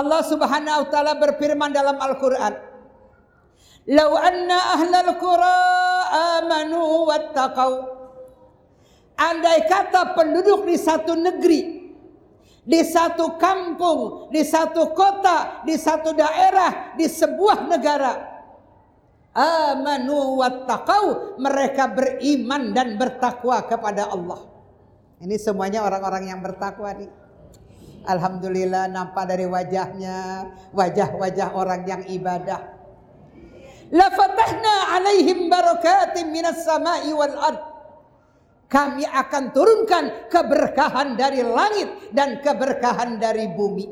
Allah Subhanahu wa taala berfirman dalam Al-Qur'an, "Lau anna ahlal qura amanu wattaqau." Andai kata penduduk di satu negeri, di satu kampung, di satu kota, di satu daerah, di sebuah negara, amanu wattaqau, mereka beriman dan bertakwa kepada Allah. Ini semuanya orang-orang yang bertakwa nih. Alhamdulillah nampak dari wajahnya wajah-wajah orang yang ibadah. La fatahna alaihim barakatim minas sama'i wal ard. Kami akan turunkan keberkahan dari langit dan keberkahan dari bumi.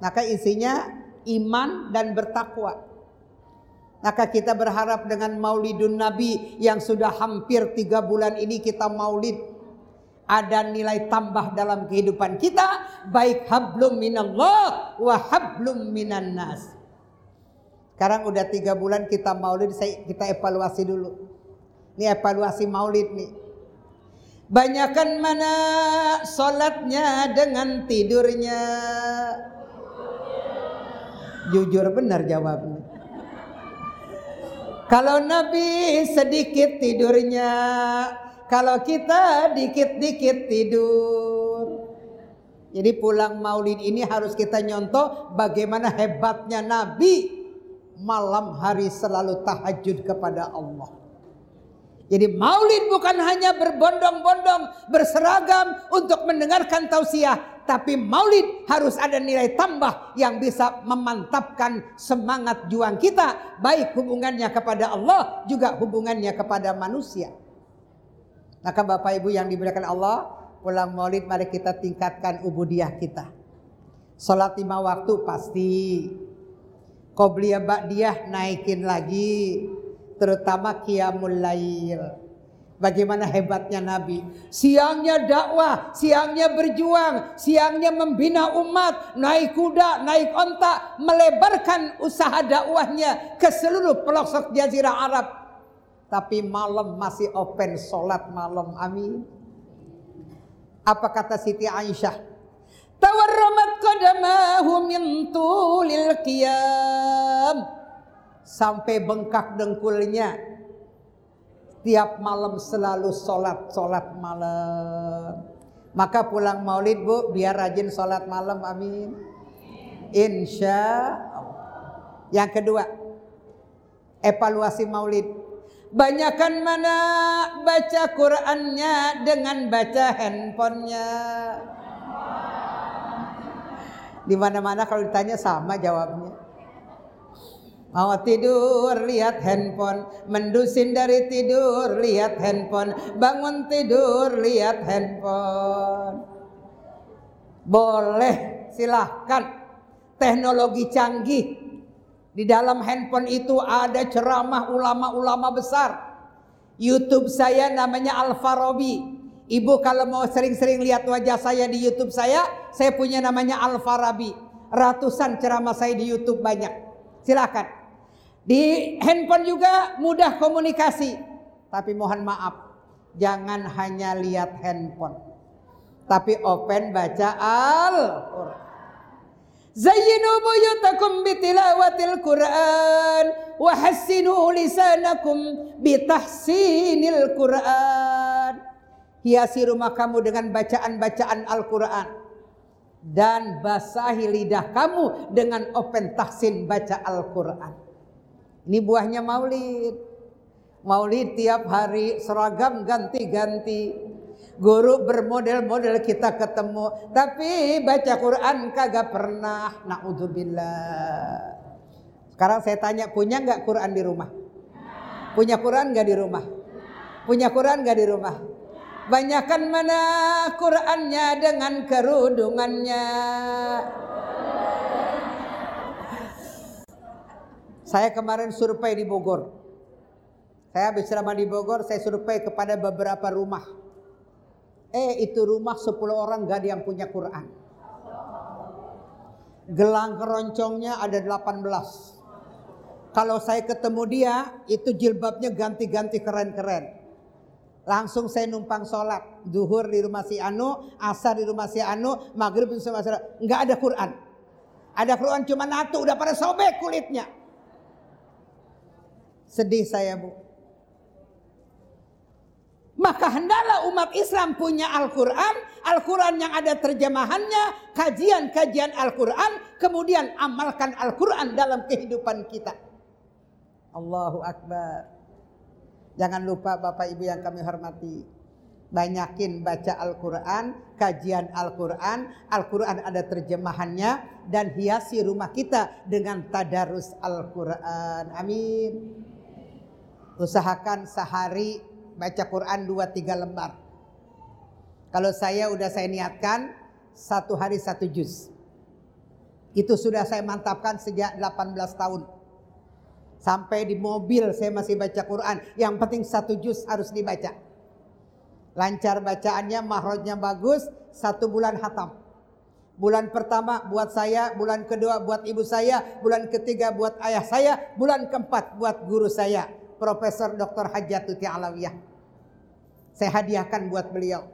Maka isinya iman dan bertakwa. Maka kita berharap dengan maulidun Nabi yang sudah hampir tiga bulan ini kita maulid ada nilai tambah dalam kehidupan kita baik hablum minallah wa hablum minan nas. Sekarang udah tiga bulan kita maulid, saya, kita evaluasi dulu. Ini evaluasi maulid nih. Banyakan mana sholatnya dengan tidurnya? Jujur benar jawabnya. Kalau Nabi sedikit tidurnya, kalau kita dikit-dikit tidur. Jadi pulang maulid ini harus kita nyontoh bagaimana hebatnya Nabi malam hari selalu tahajud kepada Allah. Jadi maulid bukan hanya berbondong-bondong, berseragam untuk mendengarkan tausiah. Tapi maulid harus ada nilai tambah yang bisa memantapkan semangat juang kita. Baik hubungannya kepada Allah, juga hubungannya kepada manusia. Maka Bapak Ibu yang dimuliakan Allah, pulang maulid mari kita tingkatkan ubudiah kita. Salat lima waktu pasti. Qobliyah ba'diyah naikin lagi. Terutama qiyamul lail. Bagaimana hebatnya Nabi. Siangnya dakwah, siangnya berjuang, siangnya membina umat, naik kuda, naik onta, melebarkan usaha dakwahnya ke seluruh pelosok jazirah Arab tapi malam masih open sholat malam. Amin. Apa kata Siti Aisyah? Tawarramat qadamahu min tulil qiyam. Sampai bengkak dengkulnya. Tiap malam selalu sholat, sholat malam. Maka pulang maulid bu, biar rajin sholat malam, amin. Insya Allah. Yang kedua, evaluasi maulid. Banyakan mana baca Qur'annya dengan baca handphonenya. Di mana-mana kalau ditanya sama jawabnya. Mau tidur lihat handphone, mendusin dari tidur lihat handphone, bangun tidur lihat handphone. Boleh, silahkan. Teknologi canggih di dalam handphone itu ada ceramah ulama-ulama besar. YouTube saya namanya Al-Farabi. Ibu kalau mau sering-sering lihat wajah saya di YouTube saya, saya punya namanya Al-Farabi. Ratusan ceramah saya di YouTube banyak. Silakan. Di handphone juga mudah komunikasi. Tapi mohon maaf, jangan hanya lihat handphone. Tapi open baca Al-Quran. زينوا بيوتكم بتلاوة القرآن وحسنوا لسانكم بتحسين القرآن Hiasi rumah kamu dengan bacaan-bacaan Al-Quran. Dan basahi lidah kamu dengan open tahsin baca Al-Quran. Ini buahnya maulid. Maulid tiap hari seragam ganti-ganti. Guru bermodel-model kita ketemu. Tapi baca Quran kagak pernah. Na'udzubillah. Sekarang saya tanya, punya nggak Quran di rumah? Punya Quran nggak di rumah? Punya Quran nggak di rumah? Banyakan mana Qurannya dengan kerudungannya. Saya kemarin survei di Bogor. Saya habis ceramah di Bogor, saya survei kepada beberapa rumah. Eh itu rumah 10 orang gak ada yang punya Quran. Gelang keroncongnya ada 18. Kalau saya ketemu dia, itu jilbabnya ganti-ganti keren-keren. Langsung saya numpang sholat. Zuhur di rumah si Anu, asar di rumah si Anu, maghrib di rumah si Anu. Nggak ada Quran. Ada Quran cuma satu udah pada sobek kulitnya. Sedih saya bu. Maka hendaklah umat Islam punya Al-Quran. Al-Quran yang ada terjemahannya. Kajian-kajian Al-Quran. Kemudian amalkan Al-Quran dalam kehidupan kita. Allahu Akbar. Jangan lupa Bapak Ibu yang kami hormati. Banyakin baca Al-Quran, kajian Al-Quran. Al-Quran ada terjemahannya. Dan hiasi rumah kita dengan tadarus Al-Quran. Amin. Usahakan sehari baca Quran dua tiga lembar. Kalau saya udah saya niatkan satu hari satu juz. Itu sudah saya mantapkan sejak 18 tahun. Sampai di mobil saya masih baca Quran. Yang penting satu juz harus dibaca. Lancar bacaannya, mahrojnya bagus. Satu bulan hatam. Bulan pertama buat saya, bulan kedua buat ibu saya, bulan ketiga buat ayah saya, bulan keempat buat guru saya. Profesor Dr. Hajatuti Alawiyah. Saya hadiahkan buat beliau.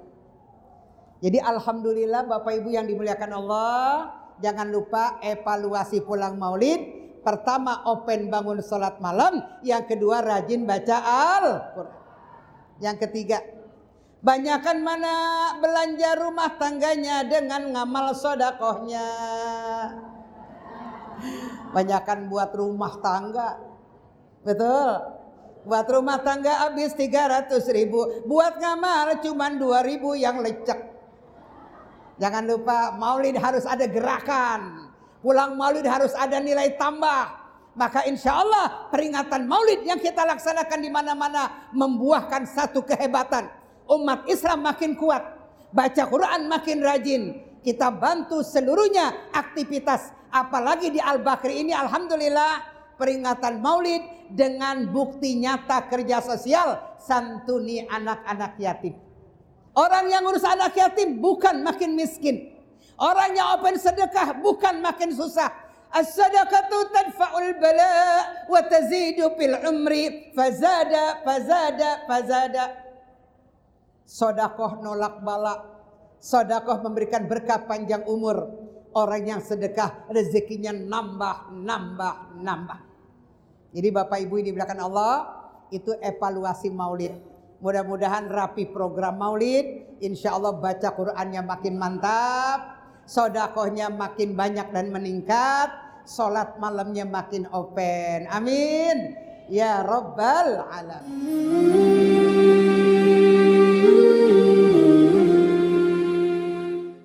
Jadi alhamdulillah Bapak Ibu yang dimuliakan Allah, jangan lupa evaluasi pulang Maulid. Pertama open bangun sholat malam, yang kedua rajin baca Al-Quran. Yang ketiga, Banyakan mana belanja rumah tangganya dengan ngamal sodakohnya. Banyakan buat rumah tangga. Betul. Buat rumah tangga habis 300 ribu. Buat ngamal cuma 2 ribu yang lecek. Jangan lupa maulid harus ada gerakan. Pulang maulid harus ada nilai tambah. Maka insya Allah peringatan maulid yang kita laksanakan di mana-mana membuahkan satu kehebatan. Umat Islam makin kuat. Baca Quran makin rajin. Kita bantu seluruhnya aktivitas. Apalagi di Al-Bakri ini Alhamdulillah peringatan maulid dengan bukti nyata kerja sosial santuni anak-anak yatim. Orang yang ngurus anak yatim bukan makin miskin. Orang yang open sedekah bukan makin susah. As-sadaqatu tadfa'ul bala wa tazidu fil umri fazada fazada fazada. Sodakoh nolak bala. Sodakoh memberikan berkah panjang umur. Orang yang sedekah rezekinya nambah, nambah, nambah. Jadi Bapak Ibu ini belakang Allah itu evaluasi maulid. Mudah-mudahan rapi program maulid. Insya Allah baca Qurannya makin mantap. Sodakohnya makin banyak dan meningkat. Sholat malamnya makin open. Amin. Ya Rabbal Alamin.